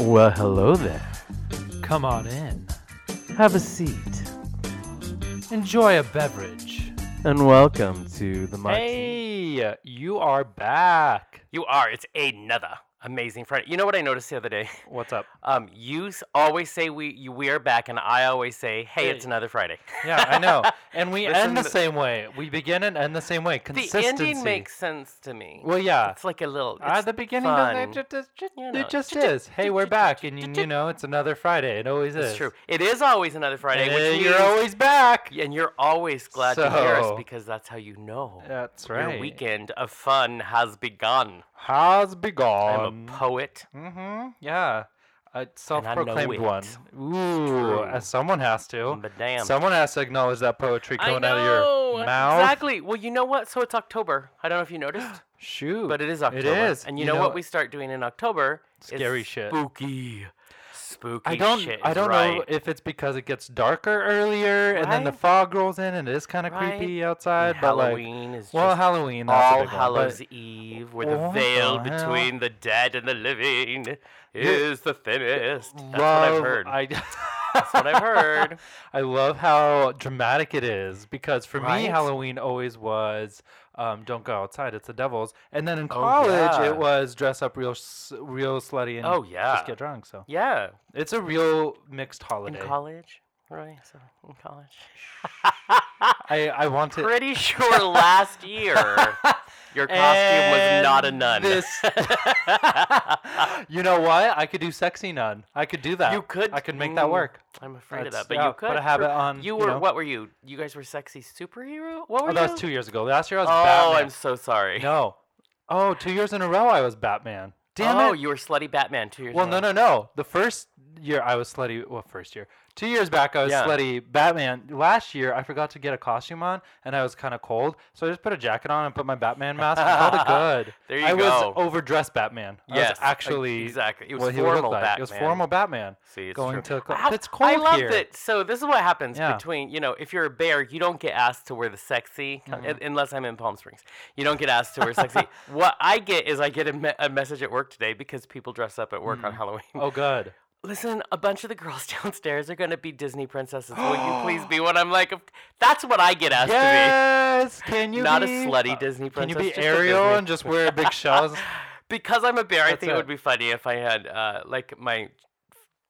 Well, hello there. Come on in. Have a seat. Enjoy a beverage. And welcome to the Martini. Hey, you are back. You are. It's another amazing Friday. You know what I noticed the other day? What's up? Um, you always say we you, we are back, and I always say, "Hey, Hey. it's another Friday." Yeah, I know. And we Listen end the same way. We begin and end the same way. The Consistency. ending makes sense to me. Well, yeah. It's like a little. At it's the beginning, it just, it just, You know, it just is. Hey, we're back, and you, you know it's another Friday. It always is. It's true. It is always another Friday, which you're always back. and you're always glad to hear us because that's how you know That's right. your weekend of fun has begun. Has begun. I'm a poet. Mm-hmm. Yeah. A self-proclaimed one. Ooh, as someone has to. But damn. Someone has to acknowledge that poetry coming out of your mouth. Exactly. Well, you know what? So it's October. I don't know if you noticed. Shoot. But it is October. It is. And you, know, what we start doing in October? Scary shit. Spooky. Spooky I don't. shit. I don't right. know if it's because it gets darker earlier, and then the fog rolls in, and it is kind of Right? creepy And outside. But like, is well, just Halloween. All one, Hallows Eve, where the What oh, veil the between the dead and the living is the thinnest. That's what I've heard. I, That's what I've heard. I love how dramatic it is because for me, Halloween always was um, "Don't go outside; it's the devil's," and then in Oh, college yeah. it was dress up real, real slutty and Oh, yeah. just get drunk. So Yeah. it's a real mixed holiday. In college. Right. So in college. I I want to. Pretty sure last year your costume was not a nun. You know what? I could do sexy nun. I could do that. You could. I could make that mm, work. I'm afraid of that, but yeah, you could. put a habit True. on, You were. know. What were you? You guys were sexy superhero. What were Oh, you? that was two years ago. Last year I was Oh, Batman. I'm so sorry. No. Oh, two years in a row I was Batman. Damn oh, it. you were slutty Batman two years. Ago. Well, in a no, no, no. The first year I was slutty. Well, first year. Two years back I was Yeah. slutty Batman. Last year I forgot to get a costume on, and I was kind of cold, so I just put a jacket on and put my Batman mask. and called it good. There you I go. I was overdressed Batman. I Yes, was actually exactly. It was what he would look formal like. It was Batman. formal Batman. See, it's going true. to cl- How- it's cold I love here. that. So this is what happens Yeah. between you know, if you're a bear, you don't get asked to wear the sexy Mm-hmm. un- unless I'm in Palm Springs. You don't get asked to wear sexy. what I get is I get a, me- a message at work today because people dress up at work on Halloween. Oh, good. Listen, a bunch of the girls downstairs are going to be Disney princesses. Will you please be one? I'm like, that's what I get asked to be. Yes. Can you be. Not a slutty Disney princess. Can you be Ariel and just wear big shells? because I'm a bear, I think it it. would be funny if I had uh, like my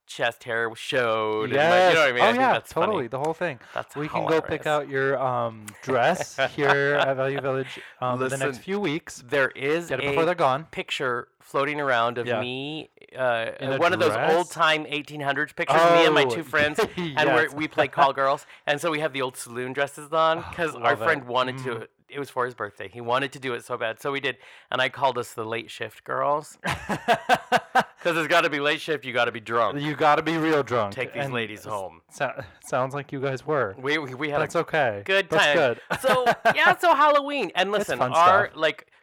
chest hair showed. And my, Yes. you know what I mean? Oh I yeah, that's totally. Funny. The whole thing. That's we can go pick out your um, dress here at Value Village um, the next few weeks. There is Get it a before they're gone. picture floating around of Yeah. me, uh, In a one of those old time 1800s pictures, of me and my two friends, and we're, we play call girls, and so we have the old saloon dresses on because our love it. friend wanted Mm. to. It was for his birthday. He wanted to do it so bad, so we did, and I called us the late shift girls because it's got to be late shift. You got to be drunk. you got to be real drunk. Take these and ladies home. So, sounds like you guys were. We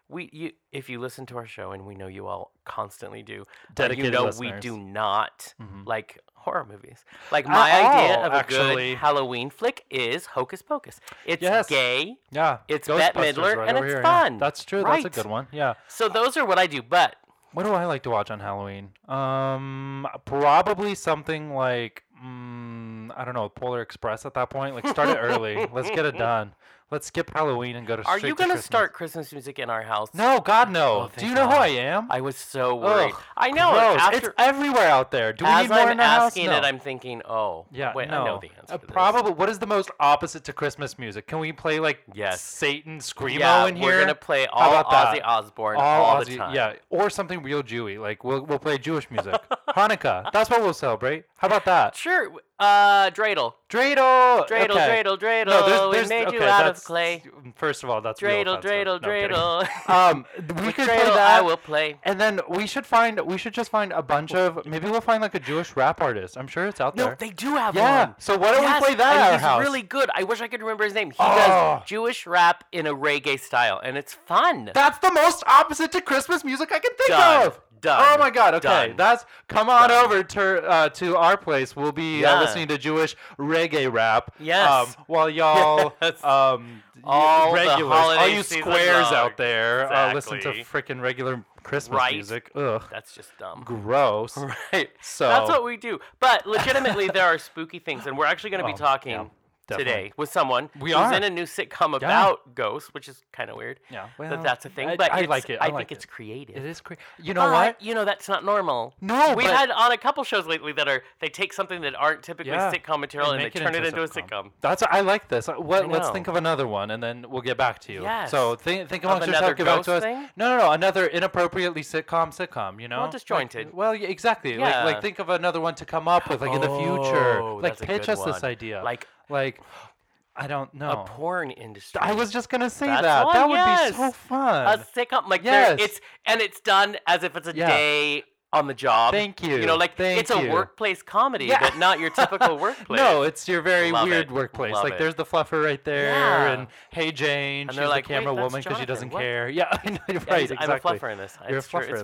we, we had That's a okay. good That's time. good. so yeah, so Halloween and listen, fun our stuff. like we you if you listen to our show and we know you all constantly do, Dedicated you know listeners. we do not Mhm. like horror movies. Like At my idea all, of a actually. good Halloween flick is Hocus Pocus. It's Yes. gay, Yeah. It's Bette Midler, right and it's here, yeah. fun. That's true. Right. That's a good one. Yeah. so those are what I do. But What do I like to watch on Halloween? Um, probably something like mm, I don't know, Polar Express. At that point, like start it early. Let's get it done. Let's skip Halloween and go to. are you gonna start Christmas music in our house? No, God no. Oh, Do you know who I am? I was so worried. Ugh, I know. gross. After it's everywhere out there. Do we as need more I'm in the house? asking No. it, I'm thinking, oh, Yeah, wait, no. I know the answer. Uh, probably. What is the most opposite to Christmas music? Can we play like Yes. Satan screamo yeah, in here? we're gonna play all about that? Ozzy Osbourne all, all the Ozzy- time. Yeah, or something real Jewy. Like we'll we'll play Jewish music. Hanukkah. That's what we'll celebrate. How about that? Sure. Uh, dreidel, Dreidel. dreidel, okay. dreidel, dreidel. No, there's, we made okay, you out of clay. First of all, that's Dreidel, offensive. dreidel, No, dreidel. Um, we With could play that. I will play. And then we should find we should just find a bunch of maybe we'll find like a Jewish rap artist. I'm sure it's out No, there. No, they do have one. yeah. one. So why don't Yes, we play that and at our he's house? really good. I wish I could remember his name. He Oh. does Jewish rap in a reggae style, and it's fun. That's the most opposite to Christmas music I can think Done. of. Done. Oh my God! Okay, Done. that's come on Done. over to uh, to our place. We'll be uh, listening to Jewish reggae rap. Yes. Um, while y'all Yes. um All the regulars, all you squares out there, uh, listen to Exactly. freaking regular Christmas Right. music. Ugh, That's just dumb. gross. Right. So That's what we do. But legitimately, there are spooky things, and we're actually going to Oh, be talking yeah, definitely. today with someone We who's are. in a new sitcom about ghosts, which is kind of weird Yeah, that that's a thing. I- but I like it, I, I think like it's creative. It is crazy. You know But, what? You know that's not normal. No, we've had on a couple shows lately that are they take something that aren't typically Yeah, sitcom material and and, they it turn into it a into a sitcom. sitcom. That's I like this. What, let's think of another one, and then we'll get back to you. Yes. So think think Of amongst yourself. Get back to us. thing? No, no, no. Another inappropriately sitcom sitcom. You know, Well, Like- disjointed. well, yeah, exactly. Like Yeah. like think of another one to come up with, like in the future. Oh, Like pitch us this idea. Like like I don't know. a porn industry. I was just gonna say That's that. one, that would be so fun. a sitcom like Yes. it's and it's done as if it's a Yeah. day on the job. Thank you. You know, like Thank it's a you. workplace comedy, Yeah. but not your typical workplace. No, it's your very Love weird it. workplace. Love like it. there's the fluffer right there, Yeah. and hey Jane, And she's like, the camera woman because she doesn't What?" care. Yeah, I know, Yeah, right, he's- exactly. I'm a fluffer in this. You're a it's true, it's in this.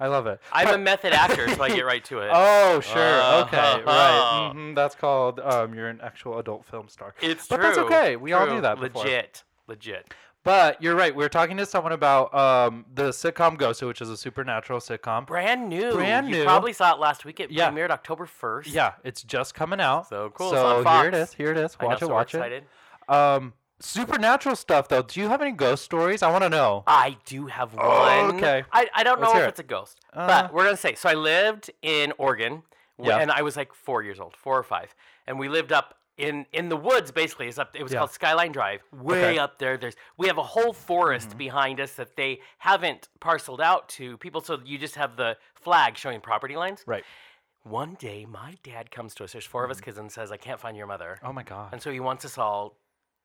I love it. I'm a method actor, so I get right to it. Oh, sure. okay. Uh-huh. Right. hmm That's called um, you're an actual adult film star. it's but true. that's okay. We all knew true, that before. Legit. Legit. But you're right. We were talking to someone about um, the sitcom Ghost, which is a supernatural sitcom. Brand new. Brand new. you probably saw it last week. It Yeah. premiered October 1st. Yeah, it's just coming out. So cool. So here it is. Here it is. Know, Watch so it. we're Watch it. Um, supernatural stuff though. Do you have any ghost stories? I want to know. I do have one. Oh, okay. I, I don't Let's know if it. it's a ghost, Uh, but we're gonna say. So I lived in Oregon, Yeah. and I was like four years old, four or five, and we lived up in in the woods. Basically, it's up. It was Yeah. called Skyline Drive, way Okay. Mm-hmm. up there. There's we have a whole forest behind us that they haven't parceled out to people, so you just have the flag showing property lines. Right. One day, my dad comes to us. There's 4 of us kids, and says, "I can't find your mother." Oh my god. And so he wants us all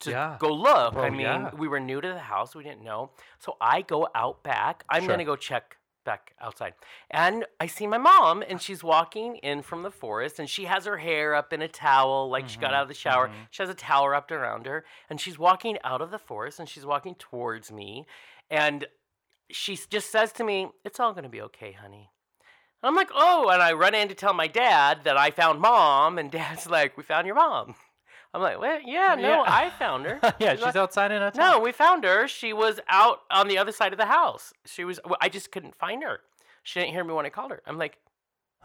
to Yeah. go look. Well, I mean, yeah. we were new to the house, we didn't know. So I go out back. I'm Sure. gonna go check back outside. And I see my mom and she's walking in from the forest and she has her hair up in a towel, like she got Mhm, out of the shower. mhm. She has a towel wrapped around her, and she's walking out of the forest and she's walking towards me. And she just says to me, It's all gonna be okay, honey. And I'm like, oh, and I run in to tell my dad that I found mom, and dad's like, we found your mom. I'm like, well, yeah, no, Yeah. I found her. yeah, She's she's like, outside in a no, we found her. She was out on the other side of the house. She was. I just couldn't find her. She didn't hear me when I called her. I'm like,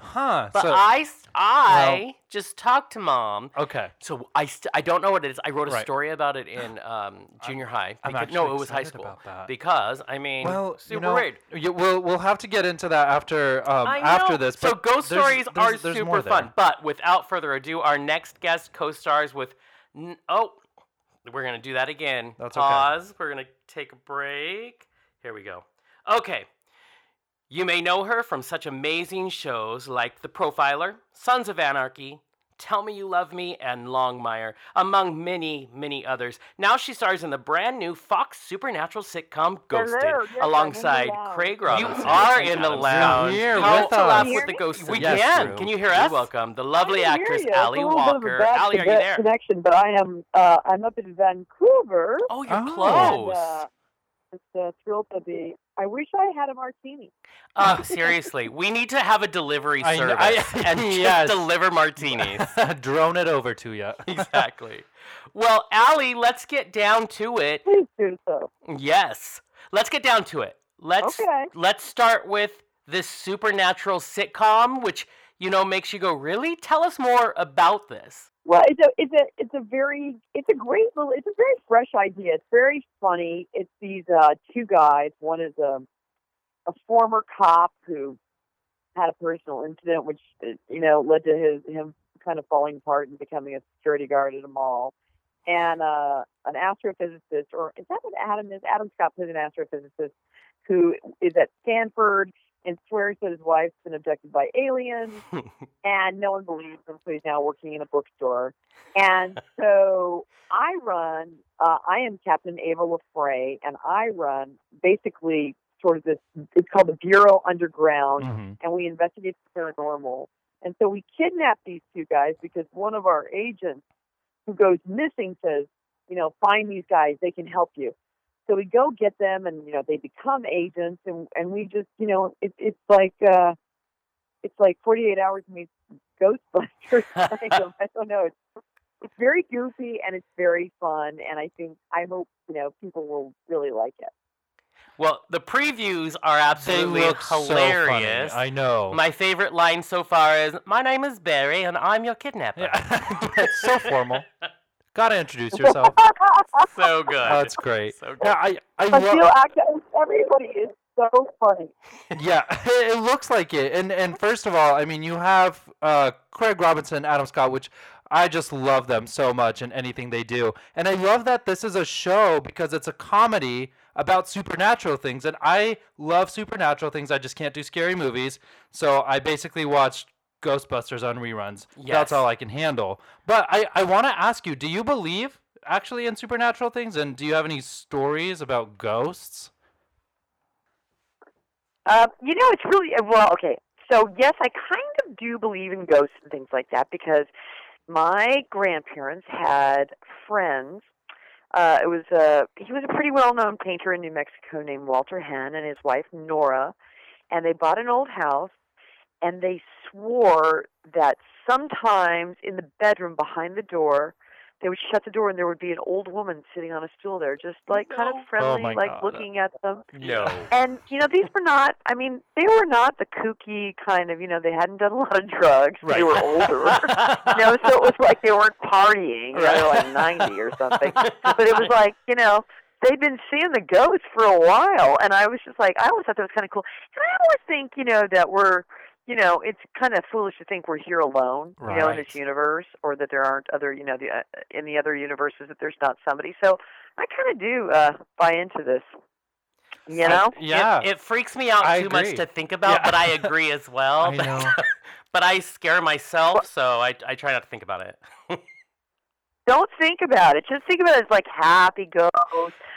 Huh. but so, I, I just talked to mom. okay. So I, st- I don't know what it is. I wrote a Right. story about it in um, junior high. Because- no, it was high school. about that. Because I mean, Well, super you know, weird. you- we'll we'll have to get into that after um after this. So ghost there's- stories there's- are there's super fun. But without further ado, our next guest co-stars with. N- oh, we're gonna do that again. That's okay. Pause. We're gonna take a break. Here we go. Okay. You may know her from such amazing shows like The Profiler, Sons of Anarchy, Tell Me You Love Me, and Longmire, among many, many others. Now she stars in the brand new Fox supernatural sitcom Ghosted, Hello, yes, I'm in the alongside lounge. Craig You are in the Adams. lounge. You're here How with to us. laugh Can you with hear the me? ghosts. We Yes, can. Drew. Can you hear You're us? welcome. The lovely I can hear actress you. It's Ally a little bit of a Walker. bad Ally, are you conne- there? Connection, but I am. Uh, I'm up in Vancouver. Oh, you're Oh. close. And, uh, it's uh, thrilled to be. I wish I had a martini. Uh, seriously, we need to have a delivery I kn- service I- and just deliver martinis. Drone it over to you. exactly. Well, Ally, let's get down to it. Please do so. Yes, let's get down to it. Let's Okay. let's start with this supernatural sitcom, which you know makes you go, really? Tell us more about this. Well, it's a it's a it's a very it's a great little it's a very fresh idea. It's very funny. It's these uh, two guys. One is a a former cop who had a personal incident, which uh, you know led to his him kind of falling apart and becoming a security guard at a mall, and uh, an astrophysicist, or is that what Adam is? Adam Scott plays an astrophysicist who is at Stanford and swears that his wife's been abducted by aliens and no one believes him, so he's now working in a bookstore. And so I run, uh, I am Captain Ava LaFrey, and I run basically sort of this, it's called the Bureau Underground, Mhm. and we investigate the paranormal. And so we kidnap these two guys because one of our agents who goes missing says, you know, find these guys, they can help you. So we go get them, and you know they become agents, and and we just you know it, it's like uh, it's like 48 hours meets Ghostbusters. I don't, I don't know. It's it's very goofy and it's very fun, and I think I hope you know people will really like it. Well, the previews are They absolutely look hilarious. so funny. I know. My favorite line so far is, "My name is Barry, and I'm your kidnapper." yeah. so formal. Gotta introduce yourself. so good. That's great. So good. Yeah, I, I But love. you act everybody is so funny. yeah, it looks like it. And and first of all, I mean, you have uh, Craig Robinson, Adam Scott, which I just love them so much in anything they do. And I love that this is a show because it's a comedy about supernatural things. And I love supernatural things. I just can't do scary movies. So I basically watched Ghostbusters on reruns. Yes. That's all I can handle. But I, I want to ask you, do you believe actually in supernatural things? And do you have any stories about ghosts? Um, you know, it's really well. Okay, so yes, I kind of do believe in ghosts and things like that because my grandparents had friends. Uh, it was a he was a pretty well known painter in New Mexico named Walter Henn and his wife Nora, and they bought an old house, and they swore that sometimes in the bedroom behind the door. They would shut the door and there would be an old woman sitting on a stool there, just like kind of oh friendly, my like God. looking at them. no. And you know, these were not. I mean, they were not the kooky kind of. You know, they hadn't done a lot of drugs. Right. They were older. you know, so it was like they weren't partying. You know, they were like ninety or something. But it was like, you know, they'd been seeing the ghosts for a while, and I was just like, I always thought that was kind of cool. And I always think, you know, that we're. You know, it's kind of foolish to think we're here alone, you know, in this universe, or that there aren't other, you know, the uh, in the other universes that there's not somebody. So I kind of do uh buy into this. You I- know, yeah. It, it freaks me out I too much to think about, Yeah. but I agree as well. I know. but I scare myself, so I, I try not to think about it. don't think about it. Just think about it as like happy ghosts,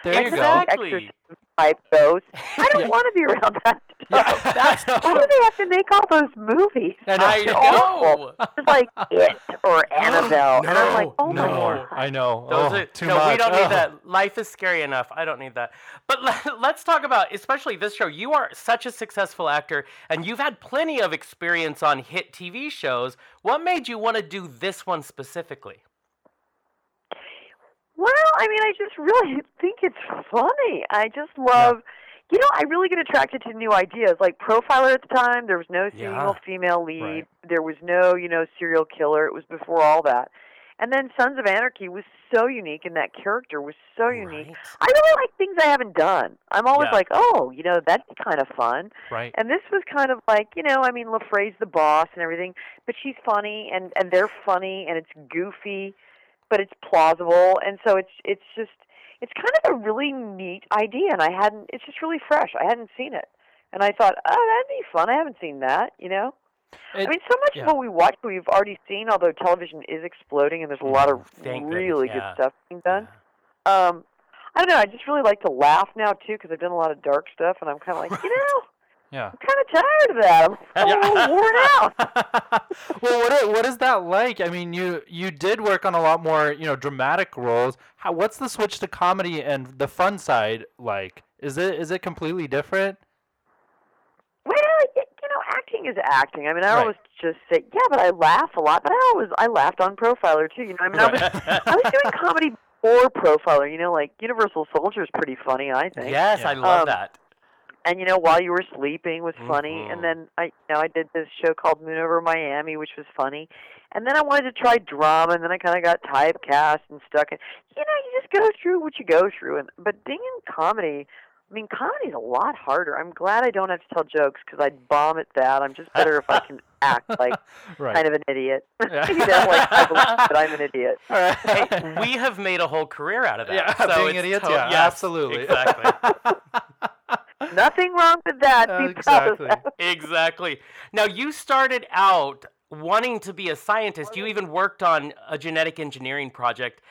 There you go. Exactly. exorcism type ghosts. I don't Yeah. want to be around that. Yeah, that's Why do they have to make all those movies? And. I They're know. It's like it or Annabelle, and I'm like, oh no, my god. I know. Those oh, are, too no, much. we don't need Ugh. that. Life is scary enough. I don't need that. But let, let's talk about, especially this show. You are such a successful actor, and you've had plenty of experience on hit TV shows. What made you want to do this one specifically? Well, I mean, I just really think it's funny. I just love, you know, I really get attracted to new ideas. Like Profiler at the time, there was no Yeah. single female lead. Right. There was no, you know, serial killer. It was before all that. And then Sons of Anarchy was so unique, and that character was so unique. Right. I really like things I haven't done. I'm always Yeah. like, oh, you know, that's kind of fun. Right. And this was kind of like, you know, I mean, LaFrey's the boss and everything, but she's funny and and they're funny and it's goofy, but it's plausible, and so it's it's just it's kind of a really neat idea, and I hadn't. It's just really fresh. I hadn't seen it, and I thought, oh, that'd be fun. I haven't seen that, you know. It- I mean, so much yeah. of what we watch we've already seen. Although television is exploding, and there's a lot of Thank goodness, really yeah. good stuff being done. Um, I don't know. I just really like to laugh now too because I've done a lot of dark stuff, and I'm kind of like, you know, yeah. I'm kind of tired of that. I'm, I'm a little worn out. well, what what is that like? I mean, you you did work on a lot more, you know, dramatic roles. How what's the switch to comedy and the fun side like? Is it is it completely different? Well, y- you know, acting is acting. I mean, I Right. always just say, yeah, but I laugh a lot. But I always I laughed on Profiler too. You know, I mean, I was I was doing comedy before Profiler. You know, like Universal Soldier is pretty funny, I think. Yes, Yeah. I love Um, that. And you know, while you were sleeping was funny. Mhm. And then I, you know, I did this show called Moon Over Miami, which was funny. And then I wanted to try drama, and then I kind of got typecast and stuck in. You know, you just go through what you go through. And but being in comedy. I mean, comedy's a lot harder. I'm glad I don't have to tell jokes because I'd bomb at that. I'm just better if I can act like right. kind of an idiot. Yeah. you know, like I believe that I'm an idiot. Hey, we have made a whole career out of that. Yeah, so being idiots, to- yeah, yes, absolutely. Exactly. Nothing wrong with that. Uh, Be proud of exactly. that. exactly. Now, you started out wanting to be a scientist. You even worked on a genetic engineering project.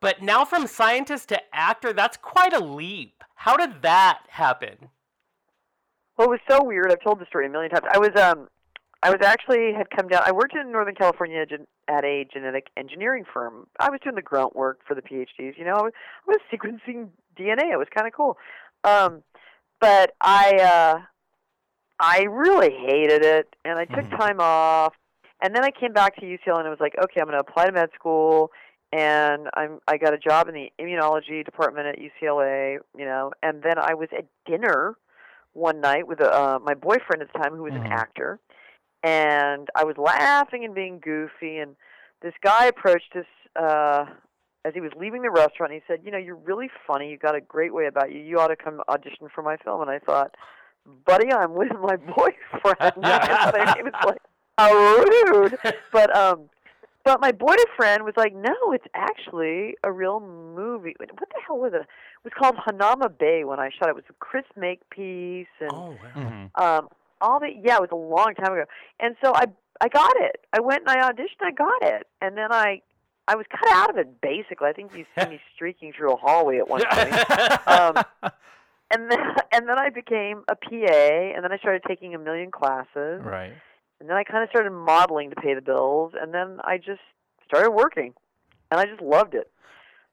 But now, from scientist to actor, that's quite a leap. How did that happen? Well, it was so weird. I've told the story a million times. I was um, I was actually had come down. I worked in Northern California at a genetic engineering firm. I was doing the grunt work for the PhDs. You know, I was, I was sequencing DNA. It was kind of cool. Um, but I uh, I really hated it, and I took Mhm. time off. And then I came back to UCLA, and I was like, okay, I'm going to apply to med school. And I'm I got a job in the immunology department at UCLA. You know, and then I was at dinner one night with uh, my boyfriend at the time, who was Mhm. an actor, and I was laughing and being goofy. And this guy approached us uh, as he was leaving the restaurant. He said, "You know, you're really funny. You've got a great way about you. You ought to come audition for my film." And I thought, "Buddy, I'm with my boyfriend." Yeah. and he was like, "How rude!" But um, but my boyfriend was like, "No, it's actually a real movie. What the hell was it? It was called Hanauma Bay when I shot it. It was a Chris Makepeace and Oh wow. Mhm. um all the yeah, it was a long time ago. And so I I got it. I went and I auditioned, I got it. And then I I was cut out of it basically. I think you see me streaking through a hallway at one point. Um, and then and then I became a PA and then I started taking a million classes. Right. And then I kind of started modeling to pay the bills and then I just started working. And I just loved it.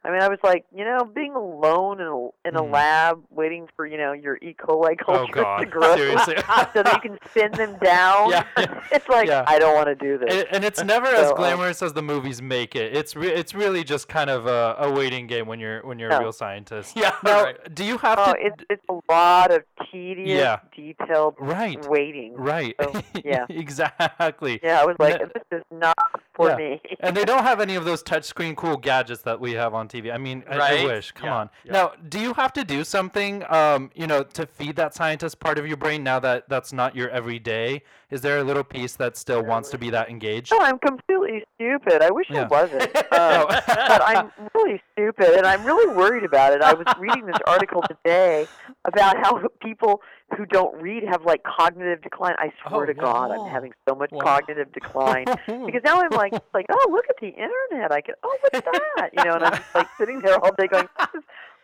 I mean, I was like, you know, being alone in a in a Mhm. lab, waiting for you know your E. coli Oh to grow, so that you can spin them down. Yeah. it's like Yeah. I don't want to do this. And, and it's never as So, um, glamorous as the movies make it. It's re- it's really just kind of a, a waiting game when you're when you're a real scientist. Yeah. Now, right. do you have oh, to? it's it's a lot of tedious, Yeah. detailed right. waiting. Right. So, yeah. exactly. Yeah, I was like, this is not for Yeah. me. and they don't have any of those touchscreen cool gadgets that we have on TV. I mean, I, I wish. Come Yeah, on. yeah. Now, do you have to do something, um, you know, to feed that scientist part of your brain now that that's not your everyday? Is there a little piece that still wants to be that engaged? No, I'm completely stupid. I wish. I wasn't. Oh. Um, but I'm really stupid, and I'm really worried about it. I was reading this article today about how people who don't read have like cognitive decline. I swear Oh, to God, wow. I'm having so much Wow. cognitive decline because now I'm like, like, oh, look at the internet. I can, oh, what's that? You know, and I'm just like sitting there all day going,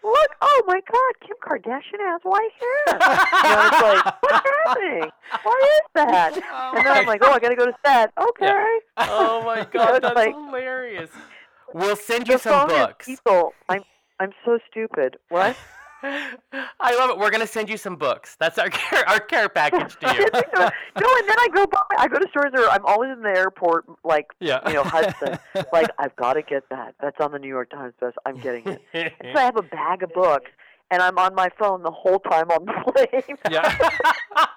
look, oh my God, Kim Kardashian has white hair. You know, it's like, what's happening? What is that? Oh and then I'm like, oh, I got to go to set. Okay. Oh my god, that's like- hilarious. We'll send you some books. people. I'm I'm so stupid. What? I love it. We're gonna send you some books. That's our care, our care package to you. no, and then I go by. I go to stores or I'm always in the airport, like yeah. you know Hudson. like I've got to get that. That's on the New York Times best. I'm getting it. And so I have a bag of books, and I'm on my phone the whole time on the plane. yeah.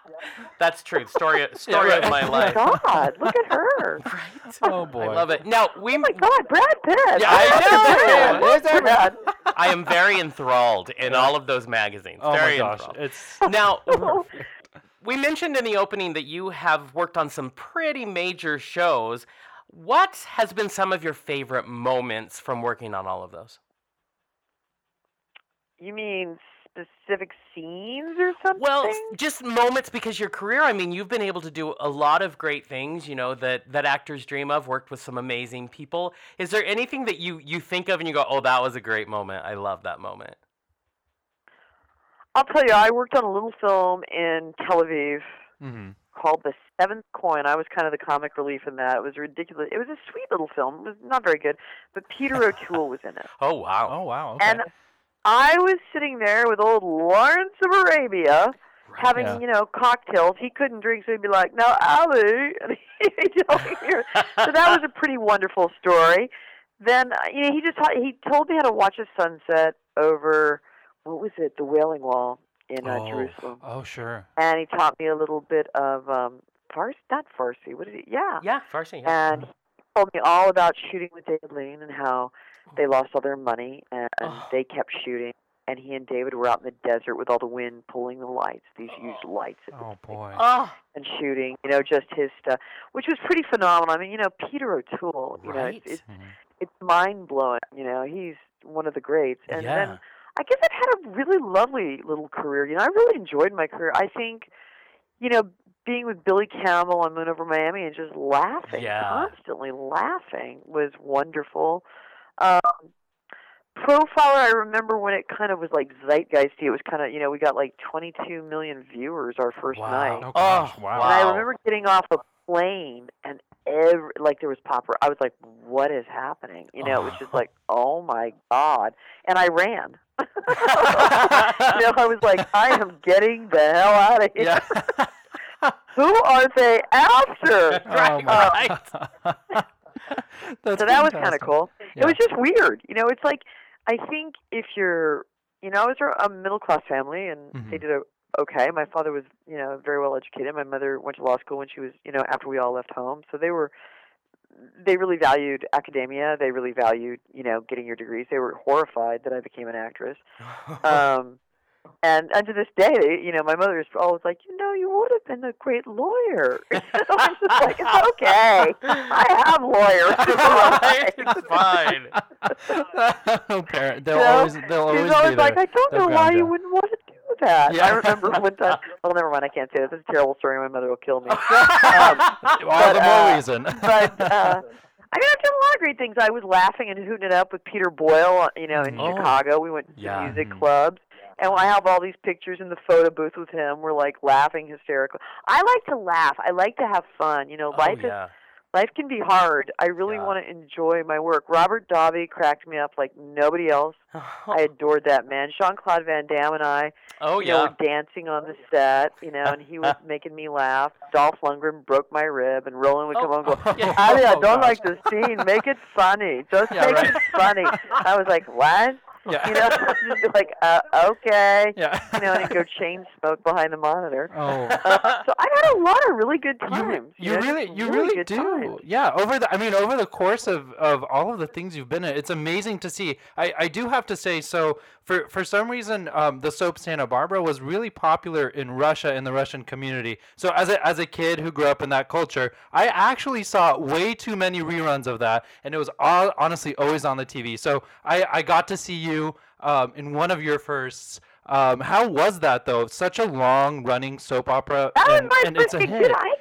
That's true. Story story right. of my life. Oh my. God! Look at her. Right. Oh boy. I love it. Now we. Oh my God, Brad Pitt. Yeah, I I love know. Brad. There's Brad. I am very enthralled in all of those magazines. Oh very my gosh. enthralled. It's Now, oh. we mentioned in the opening that you have worked on some pretty major shows. What has been some of your favorite moments from working on all of those? You mean specific scenes or something? Well, just moments because your career, I mean, you've been able to do a lot of great things, you know, that, that actors dream of, worked with some amazing people. Is there anything that you, you think of and you go, oh, that was a great moment? I love that moment. I'll tell you, I worked on a little film in Tel Aviv hmm called The Seventh Coin. I was kind of the comic relief in that. It was ridiculous. It was a sweet little film. It was not very good, but Peter O'Toole was in it. Oh, wow. Oh wow. Okay. And I was sitting there with old Lawrence of Arabia having, Yeah. you know, cocktails. He couldn't drink, so he'd be like, "Now, Ally," and he'd tell here. So that was a pretty wonderful story. Then, uh, you know, he just he told me how to watch a sunset over what was it, the Wailing Wall in uh, oh. Jerusalem, Oh sure. and he taught me a little bit of um, Farsi, not Farsi. What is it? Yeah. Yeah, Farsi. Yeah. And he told me all about shooting with David Lean and how they lost all their money and Oh. they kept shooting. And he and David were out in the desert with all the wind pulling the lights, these huge lights, at the Oh boy. Oh, and shooting. You know, just his stuff, which was pretty phenomenal. I mean, you know, Peter O'Toole. You know, it's, it's Mhm. it's mind blowing. You know, he's one of the greats. And yeah. then I guess I've had a really lovely little career. You know, I really enjoyed my career. I think, you know, being with Billy Campbell on Moon Over Miami and just laughing, Yeah. constantly laughing was wonderful. Um, Profiler, I remember when it kind of was like zeitgeisty. It was kind of, you know, we got like 22 million viewers our first Wow. night. Oh, gosh, Oh, wow. And I remember getting off a plane and every like there was popper. I was like, "What is happening?" You know, it was just like, "Oh my god!" And I ran. you know, I was like, "I am getting the hell out of here." Yeah. Who are they after? Oh, Right, my- That's so that was kind of cool. Yeah. It was just weird. You know, it's like I think if you're, you know, I was a middle class family and they Mhm. did a, okay. My father was, you know, very well educated. My mother went to law school when she was, you know, after we all left home. So they were they really valued academia. They really valued, you know, getting your degrees. They were horrified that I became an actress. Um and and to this day, they, you know, my mother is always like, you know, you would have been a great lawyer. so I'm just like, it's okay. I have lawyers. Right, it's fine. Parent, they'll You know, always they'll always She's be always like, there. I don't They'll know why you. you wouldn't want to do that. Yeah. I remember one time. Well, never mind. I can't say this. This is a terrible story. My mother will kill me. All but, the more uh, reason. but uh, I mean, I've done a lot of great things. I was laughing and hooting it up with Peter Boyle, you know, in Oh. Chicago. We went to Yeah. music Mhm. clubs. And I have all these pictures in the photo booth with him. We're like laughing hysterically. I like to laugh. I like to have fun. You know, Oh, life is life can be hard. I really Yeah. want to enjoy my work. Robert Davi cracked me up like nobody else. I adored that man. Jean Claude Van Damme and I, oh know, yeah. were dancing on the set, you know, and he was making me laugh. Dolph Lundgren broke my rib, and Roland would come oh, on and go, yeah. Abby, I Oh, don't gosh. like the scene. Make it funny. Just Yeah, make right. it funny. I was like, what? Yeah. You know, just like, uh, okay. yeah. You know, and go chain smoke behind the monitor. Oh. Uh, so I had a lot of really good You, times. you know, really, you really good do. times. Yeah, over the, I mean, over the course of, of all of the things you've been in, it's amazing to see. I, I do have to say, so for for some reason, um, the soap Santa Barbara was really popular in Russia in the Russian community. So as a as a kid who grew up in that culture, I actually saw way too many reruns of that, and it was all honestly always on the TV. So I I got to see you um, in one of your firsts. Um, how was that though? Such a long running soap opera, That was and, my and first it's a hit. I,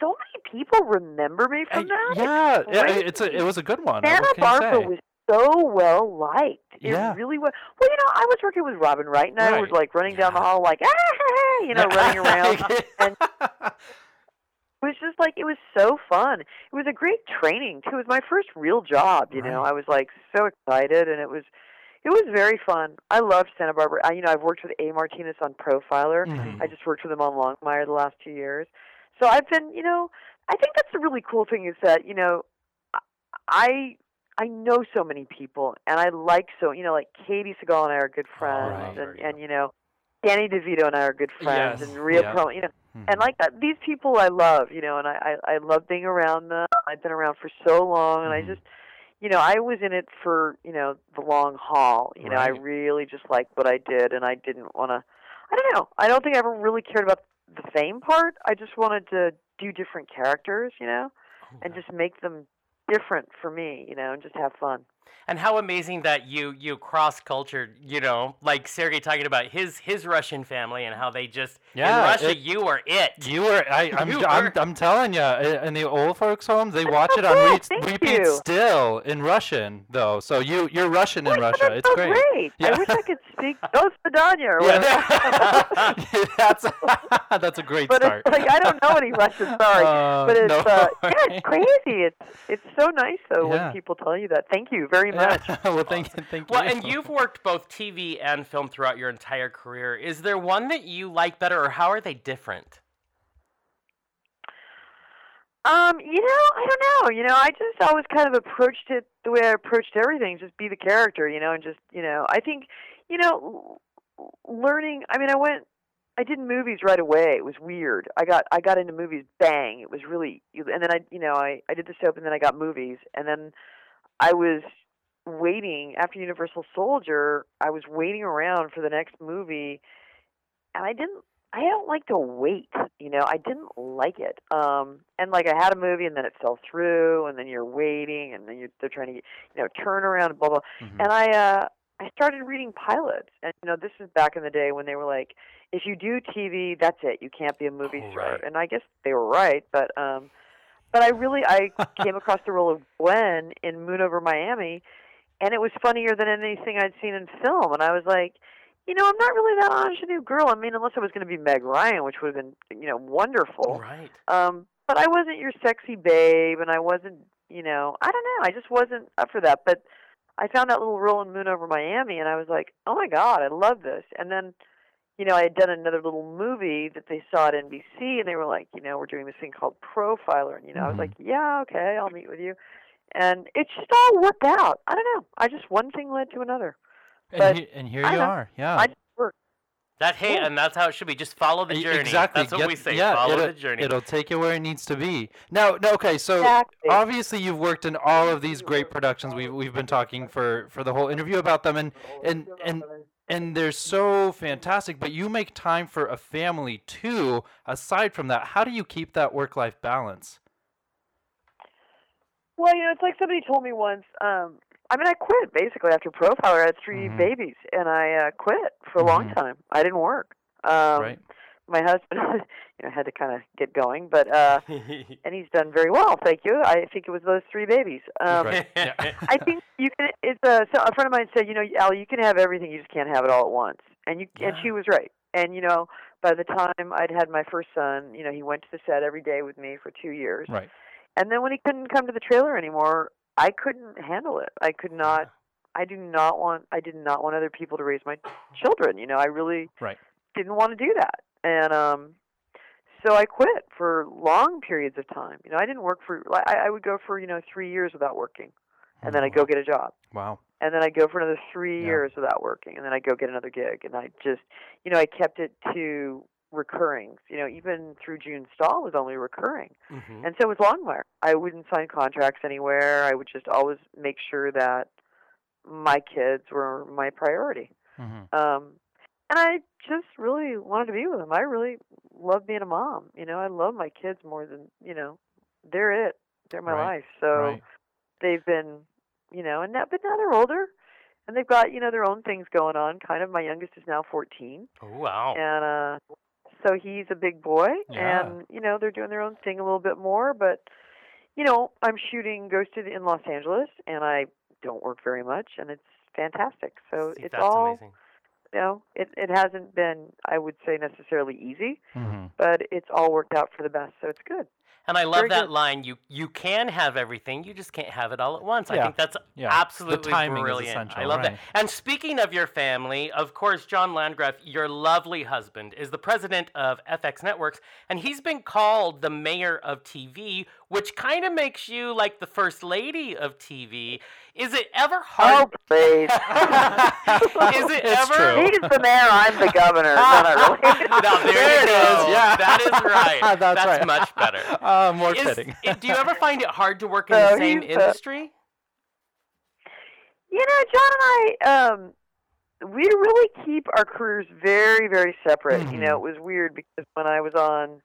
so many people remember me from Uh, that. yeah, It's yeah, it's a, it was a good one. I- Santa you Barbara was so well liked. It Yeah. really was. Well, you know, I was working with Robin Wright, and I was like running down the hall, like, ah, you know, running around. and it was just like it was so fun. It was a great training too. It was my first real job. You know, I was like so excited, and it was it was very fun. I loved Santa Barbara. I, you know, I've worked with A. Martinez on Profiler. Mhm. I just worked with him on Longmire the last two years. So I've been, you know, I think that's the really cool thing is that you know, I I know so many people, and I like so you know, like Katey Sagal and I are good friends, right. and and you know, Danny DeVito and I are good friends, Yes, and Rhea yeah. Pro, you know, Mhm. and like that. These people I love, you know, and I I, I love being around them. I've been around for so long, and Mhm. I just. You know, I was in it for you know the long haul. You know, I really just liked what I did, and I didn't want to. I don't know. I don't think I ever really cared about the fame part. I just wanted to do different characters, you know, oh, and just make them different for me, you know, and just have fun. And how amazing that you you cross cultured, you know, like Sergey talking about his his Russian family and how they just Yeah, in Russia it- you were it. You were, I, I'm, You I'm, were- I'm telling you, in the old folks' homes, they watch it on cool, re- repeat you. still in Russian, though. So you, you're Russian in Russia. that's It's so great. Yeah. I wish I could speak "Do Svidanya" or whatever. Yeah, that's that's a great but start. it's like I don't know any Russian. Sorry, Uh, but it's no uh, yeah, it's crazy. It's it's so nice though Yeah. when people tell you that. Thank you very much. Yeah. well, thank you, thank you. Well, you. and you've worked both TV and film throughout your entire career. Is there one that you like better, or how are they different? Um, you know, I don't know. You know, I just always kind of approached it the way I approached everything, just be the character, you know, and just, you know, I think, you know, learning, I mean, I went I did movies right away. It was weird. I got I got into movies bang. It was really and then I, you know, I I did the soap and then I got movies and then I was waiting after Universal Soldier, I was waiting around for the next movie and I didn't I don't like to wait, you know. I didn't like it. Um and like I had a movie and then it fell through and then you're waiting and then you're they're trying to get, you know, turn around and blah blah. Mhm. And I uh I started reading pilots. And you know, this is back in the day when they were like if you do TV, that's it. You can't be a movie Oh, star. right. And I guess they were right, but um but I really I came across the role of Gwen in Moon Over Miami and it was funnier than anything I'd seen in film. And I was like, you know, I'm not really that ingenue girl. I mean, unless it was going to be Meg Ryan, which would have been, you know, wonderful. Right. Um, but I wasn't your sexy babe, and I wasn't, you know, I don't know. I just wasn't up for that. But I found that little Rolling Moon over Miami, and I was like, oh my god, I love this. And then, you know, I had done another little movie that they saw at NBC, and they were like, you know, we're doing this thing called Profiler, and you know, I was Mhm. like, yeah, okay, I'll meet with you. And it just all worked out. I don't know. I just one thing led to another. And, But he- and here I you know. are. Yeah. I just. That hey, Yeah. and that's how it should be. Just follow the journey. Exactly. That's what Get- we say. Yeah, follow it'll, the journey. It'll take you where it needs to be. Now, no, okay, so Exactly. obviously you've worked in all of these great productions. We've we've been talking for for the whole interview about them, and and and and they're so fantastic. But you make time for a family too. Aside from that, how do you keep that work life balance? Well, you know, it's like somebody told me once. Um, I mean, I quit basically after Profiler. I had 3 Mhm. babies, and I uh, quit for a long Mhm. time. I didn't work. Um, right. My husband, you know, had to kind of get going, but uh, and he's done very well. Thank you. I think it was those three babies. Um, Right. Yeah. I think you can. It's a. So a friend of mine said, you know, Al, you can have everything. You just can't have it all at once. And you and she was right. And you know, by the time I'd had my first son, you know, he went to the set every day with me for two years. Right. And then when he couldn't come to the trailer anymore, I couldn't handle it. I could not. I do not want. I did not want other people to raise my children. You know, I really Right. didn't want to do that. And um, so I quit for long periods of time. You know, I didn't work for. I, I would go for you know three years without working, and then I go get a job Wow. and then I go for another three Yeah. years without working, and then I go get another gig, and I just, you know, I kept it to recurring. You know, even through June Stahl was only recurring, Mhm. and so was Longmire. I wouldn't sign contracts anywhere. I would just always make sure that my kids were my priority. hmm Um, and I just really wanted to be with them. I really love being a mom. You know, I love my kids more than you know. They're it. They're my Right. life. So Right. they've been, you know, and now, but now they're older, and they've got you know their own things going on. Kind of. My youngest is now 14, Oh, wow. and uh, so he's a big boy, Yeah. and you know they're doing their own thing a little bit more. But you know, I'm shooting Ghosted in Los Angeles, and I don't work very much, and it's fantastic. So See, it's that's all amazing. you know, it it hasn't been, I would say, necessarily easy, hmm but it's all worked out for the best, so it's good. And I love Very that good. line. You you can have everything, you just can't have it all at once. I think that's Yeah. absolutely brilliant. I love right. that. And speaking of your family, of course, John Landgraf, your lovely husband, is the president of FX Networks, and he's been called the mayor of TV, which kind of makes you like the first lady of TV. Is it ever Oh, hard? please. is it It's ever? true. He's the mayor, I'm the governor. No, not really. Now, there, There you go. yeah. That is right. That's right. much better. Uh, more Is- fitting. i- do you ever find it hard to work in No, the same industry? You know, John and I, um, we really keep our careers very, very separate. You know, Mhm. it was weird because when I was on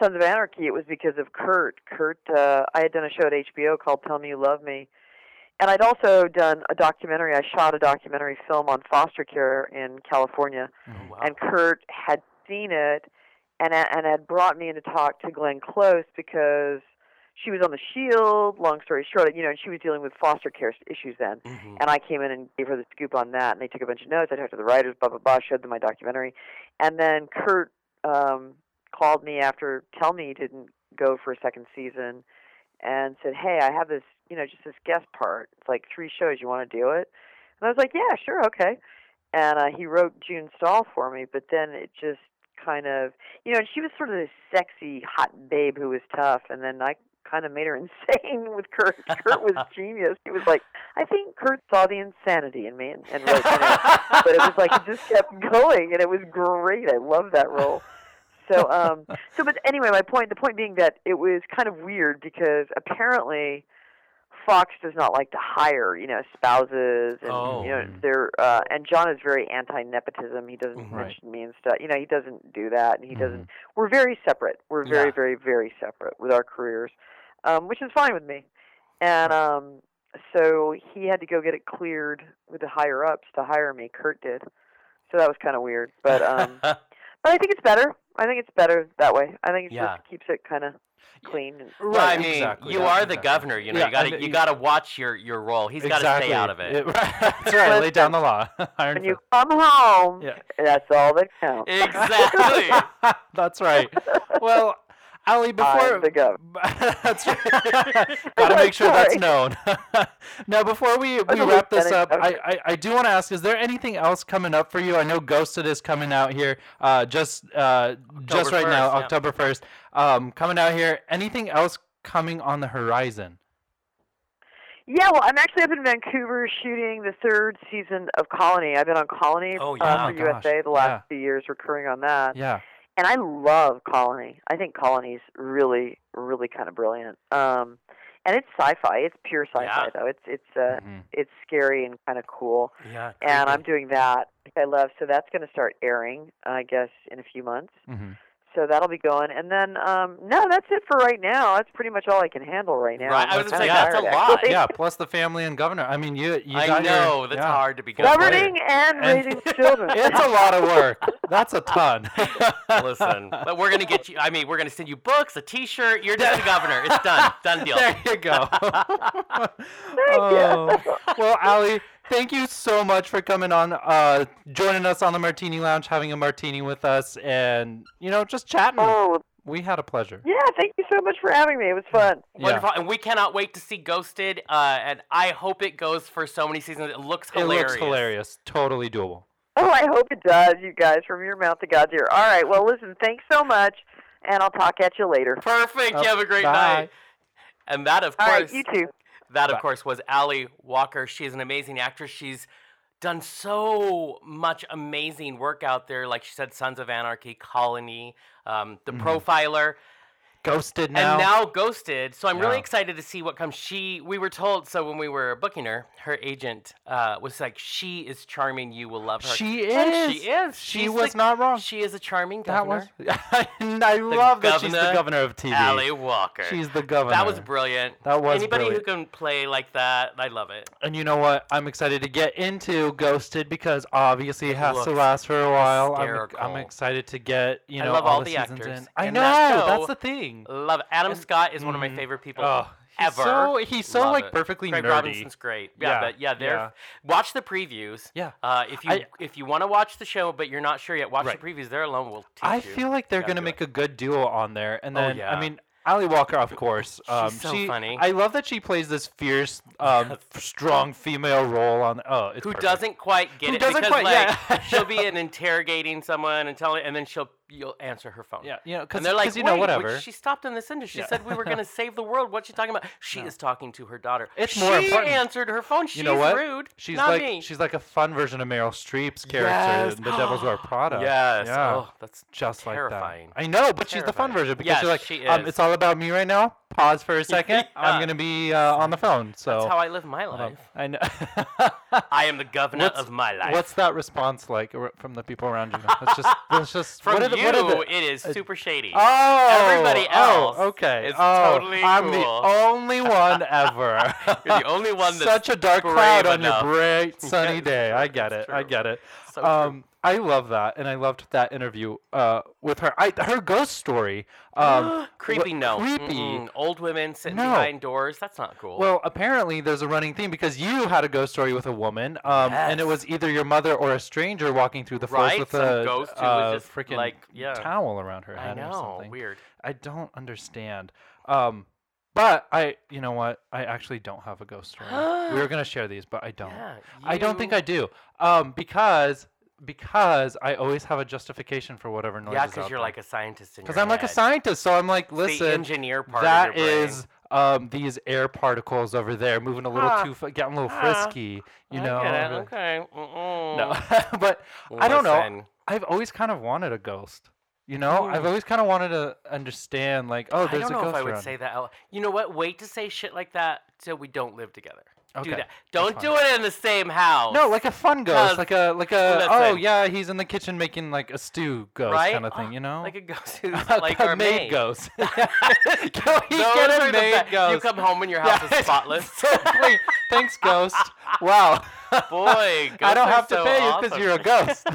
Sons of Anarchy, it was because of Kurt. Kurt, uh, I had done a show at HBO called Tell Me You Love Me. And I'd also done a documentary. I shot a documentary film on foster care in California. Oh, wow. and Kurt had seen it and and had brought me in to talk to Glenn Close because she was on the Shield. Long story short, you know, and she was dealing with foster care issues then. Mhm. And I came in and gave her the scoop on that, and they took a bunch of notes. I talked to the writers, blah blah blah, showed them my documentary, and then Kurt um, called me after Tell Me he didn't go for a second season, and said, "Hey, I have this, you know, just this guest part. It's like three shows. You want to do it?" And I was like, "Yeah, sure, okay." And uh, he wrote June Stahl for me, but then it just kind of, you know, she was sort of this sexy, hot babe who was tough, and then I kind of made her insane with Kurt. Kurt was genius. He was like, I think Kurt saw the insanity in me and, and wrote, it. but it was like it just kept going, and it was great. I loved that role. So, um, so, but anyway, my point, the point being that it was kind of weird because apparently Fox does not like to hire, you know, spouses, and Oh. you know, they're, uh, and John is very anti-nepotism. He doesn't Mhm. Right. mention me and stuff. You know, he doesn't do that, and he Mhm. doesn't. We're very separate. We're very, Yeah. very, very separate with our careers, um, which is fine with me. And um, so he had to go get it cleared with the higher ups to hire me. Kurt did. So that was kind of weird, but um, but I think it's better. I think it's better that way. I think it Yeah. just keeps it kind of clean. And, Well, I mean, exactly, you yeah, are the governor. You know, Yeah, you gotta and you gotta watch your your role. He's got to stay out of it. That's right. Lay down the law. Iron when you Fist. come home, Yeah. that's all that counts. Exactly. That's right. Well, Ally, before I'm the governor. that's right. Gotta make sure that's known. now, before we, we wrap this lieutenant. up, I, Okay. I, I do want to ask: Is there anything else coming up for you? I know Ghosted is coming out here, uh, just uh, just right now, yeah. October first, um, coming out here. Anything else coming on the horizon? Yeah, well, I'm actually up in Vancouver shooting the third season of Colony. I've been on Colony Oh, uh, for Oh, gosh. USA the last Yeah. few years, recurring on that. Yeah. And I love Colony. I think Colony's really, really kind of brilliant. Um, and it's sci-fi. It's pure sci-fi Yeah. though. It's it's uh, Mhm. it's scary and kind of cool. yeah. And. I'm doing that. I love. So that's going to start airing, I guess, in a few months. Mhm. So that'll be going. And then um, no, that's it for right now. That's pretty much all I can handle right now. Right, I I'm was gonna say, that's a tired, lot. Yeah. Plus the family and governor. I mean, you you I got your- know that's yeah. hard to be Governing and And- raising children. It's a lot of work. That's a ton. Listen, but we're gonna get you. I mean, we're gonna send you books, a T-shirt. You're just the governor. It's done. Done deal. There you go. Thank Oh. you. Well, Ally, thank you so much for coming on, uh, joining us on the Martini Lounge, having a martini with us, and you know, just chatting. Oh, We had a pleasure. yeah. Thank you so much for having me. It was fun. Yeah. Wonderful, and we cannot wait to see Ghosted. Uh, and I hope it goes for so many seasons. It looks hilarious. It looks hilarious. Totally doable. Oh, I hope it does, you guys, from your mouth to God's ear. All right. Well, listen, thanks so much, and I'll talk at you later. Perfect. Oh, you have a great bye. night. And that, of All course, right, you too. That, of Bye. course, was Ally Walker. She is an amazing actress. She's done so much amazing work out there. Like she said, Sons of Anarchy, Colony, um, The Mhm. Profiler, Ghosted now. and now Ghosted. So I'm really excited to see what comes. She, we were told, so when we were booking her, her agent uh, was like, "She is charming. You will love her." she And is. She is. She She's was the- not wrong. She is a charming that governor. was. I love that she's the governor, of TV. Ally Walker. She's the governor. that was brilliant. That was Anybody brilliant. who can play like that, I love it. And you know what? I'm excited to get into Ghosted because obviously it has to last for a while. I'm, I'm excited to get you I know love all, all the, the actors in. I know that that's the thing. Love it. Adam And- Scott is one of my mhm. favorite people Oh, he's ever. so he's so Love like it. perfectly Craig nerdy. Robinson's great. Yeah, Yeah, but yeah, they're yeah. watch the previews. Yeah. Uh, if you I- if you want to watch the show but you're not sure yet, watch Right. the previews. They're alone will teach I you. feel like they're gonna make a good duo on there, and Oh, then yeah. I mean. Ally Walker, of course. Um, so she, funny. I love that she plays this fierce, um, strong female role on. Oh, it's who perfect. doesn't quite get Who it doesn't because quite- like yeah. she'll be in interrogating someone and telling, and then she'll you'll answer her phone. Yeah, you know, because they're like, you know, "Wait, whatever. She stopped in this industry. She Yeah. said we were going to save the world. What's she talking about? She No. is talking to her daughter. It's she more important. answered her phone. She's you know what? rude. She's not like me. she's like a fun version of Meryl Streep's character Yes. in The Devil's Wear Prada. Yes. Yeah. Oh, that's just terrifying. like that. I know, but she's the fun version because Yes, you're like, she um, it's all about me right now. Pause for a second. I'm gonna be uh, on the phone. So That's how I live my life. I know. I am the governor What's- of my life. What's that response like from the people around you? Let's just let's just From what are the, you? What are the, it is uh, super shady. Oh, Everybody oh, else okay. is oh, totally I'm the only one ever. You're the only one that's Such a dark cloud on enough. your bright sunny day. I get it. I get it. So um, I love that, and I loved that interview uh, with her. I, her ghost story. Um, creepy, no. creepy. Mm-mm. Old women sitting No. behind doors. That's not cool. Well, apparently there's a running theme because you had a ghost story with a woman, um, and it was either your mother or a stranger walking through the forest Right, with some a ghost who uh, was just, freaking like, yeah. towel around her I head or know. something. Weird. I don't understand. Um, but I, you know what? I actually don't have a ghost story. we were gonna share these, but I don't. Yeah, I don't think I do. Um, because because I always have a justification for whatever noise Yeah, because you're there. like a scientist Because I'm like a scientist, so I'm like, It's the listen, engineer part that of your brain. is um, these air particles over there moving a little Ah, too, f- getting a little ah, frisky, you I know. get it, I'm Okay. Mm-mm. No, but I don't know. I've always kind of wanted a ghost. You know, I've Hmm. always kind of wanted to understand, like, oh, there's a ghost. I don't know if I would around. say that. You know what? Wait to say shit like that till we don't live together. Do Okay, that. Don't do it in the same house. No, like a fun ghost, 'Cause- like a like a oh yeah, he's in the kitchen making like a stew ghost right? kind of thing, you know? Like a ghost who's like a our maid maid. ghost. Can we Those get are a the maid be- ghost? You come home and your house Yeah, is spotless. so. Thanks, ghost. Wow. Boy, I don't have to pay you because you're a ghost.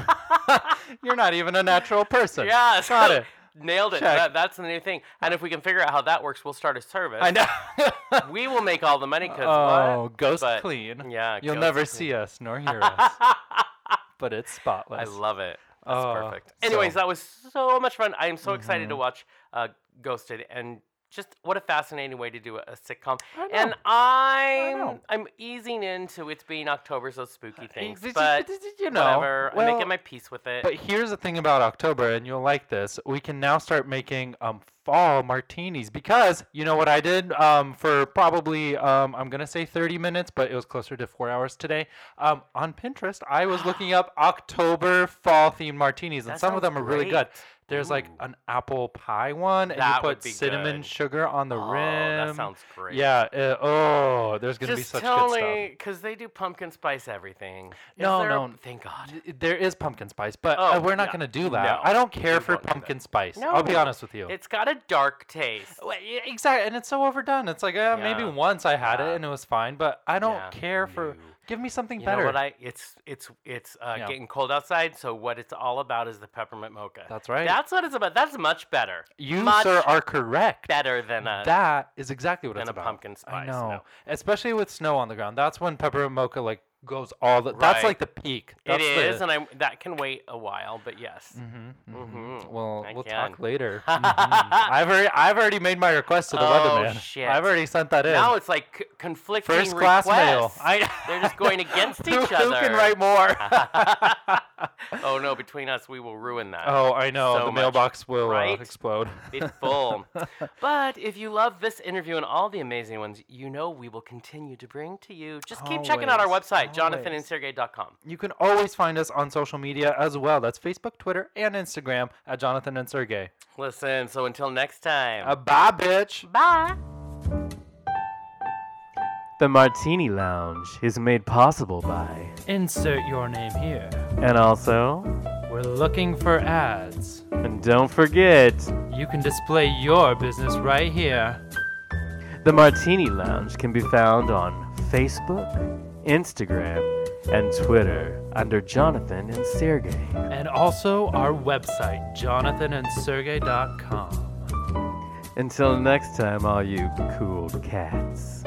you're not even a natural person. Yeah, Got it. Nailed it. That, that's the new thing. And if we can figure out how that works, we'll start a service. I know. We will make all the money because oh, ghost But- clean. Yeah, You'll never clean. see us nor hear us, but it's spotless. I love it. That's Oh, perfect. Anyways, so- that was so much fun. I am so excited to Mhm. watch uh, Ghosted, and just what a fascinating way to do a, a sitcom. I And. I'm know. I'm easing into it's being October, so spooky things. Did you- But did you know, whatever, I'm well, making my peace with it. But here's the thing about October, and you'll like this. We can now start making um fall martinis because you know what I did um for probably um I'm gonna say 30 minutes, but it was closer to four hours today. Um on Pinterest, I was looking up October fall themed martinis, and That some of them are really good. There's like Ooh. an apple pie one, and That you would put be cinnamon good. sugar on the oh, rim. that sounds great. Yeah. uh, oh, there's gonna be such tell good stuff. me, because they do pumpkin spice everything. Is No, there a- no. thank God. Th- There is pumpkin spice, but Oh, uh, we're not no. going to do that. No, I don't care we for won't do that. pumpkin spice. I'll be No, honest with you. It's got a dark taste. Well, yeah, exactly, and it's so overdone. It's like uh, maybe Yeah. once I had Yeah. it and it was fine, but I don't Yeah, care for. no. Give me something You better. know what I? It's it's it's uh, Yeah. getting cold outside. So what it's all about is the peppermint mocha. That's right. That's what it's about. That's much better. you, much sir, are correct. better than a. that is exactly what it's about. than it's a about. pumpkin I know, no. especially with snow on the ground. That's when peppermint mocha like goes all the. That's Right. like the peak. it That's is, the, and I that can wait a while, but yes. Mm-hmm, Mhm. Well, I we'll can. talk later. Mhm. I've already, I've already made my request to the Oh, weatherman. shit. I've already sent that in. Now it's like c- conflicting First class mail. requests. I, They're just going against who, each Who can other. write more? no! Between us, we will ruin that. oh, I know. So the much, mailbox will uh, explode. It's full. but if you love this interview and all the amazing ones, you know we will continue to bring to you. Just keep checking out our Always, website, always. jonathanandsergey.com. You can always find us on social media as well. That's Facebook, Twitter, and Instagram at Jonathan and Sergey. Listen, so until next time. Uh, bye, bitch. bye. The Martini Lounge is made possible by, Insert your name here. and also, We're looking for ads. and don't forget, You can display your business right here. the Martini Lounge can be found on Facebook, Instagram, and Twitter under Jonathan and Sergey. And also our website, jonathanandsergey.com. Until next time, all you cool cats.